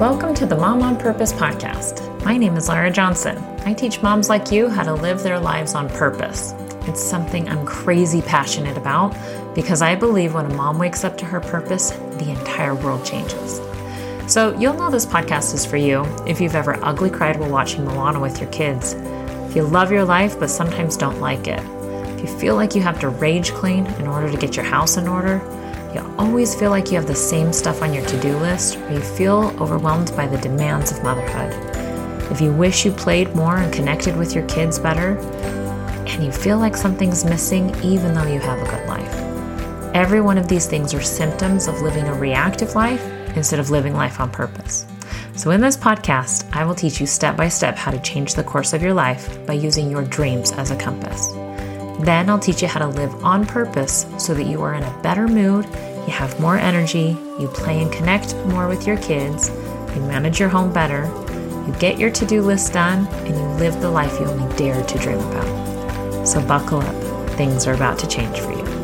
Welcome to the Mom on Purpose podcast. My name is Lara Johnson. I teach moms like you how to live their lives on purpose. It's something I'm crazy passionate about because I believe when a mom wakes up to her purpose, the entire world changes. So, you'll know this podcast is for you if you've ever ugly cried while watching Moana with your kids, if you love your life but sometimes don't like it, if you feel like you have to rage clean in order to get your house in order, you always feel like you have the same stuff on your to do list, or you feel overwhelmed by the demands of motherhood. If you wish you played more and connected with your kids better, and you feel like something's missing even though you have a good life. Every one of these things are symptoms of living a reactive life instead of living life on purpose. So, in this podcast, I will teach you step by step how to change the course of your life by using your dreams as a compass. Then I'll teach you how to live on purpose so that you are in a better mood, you have more energy, you play and connect more with your kids, you manage your home better, you get your to do list done, and you live the life you only dared to dream about. So buckle up, things are about to change for you.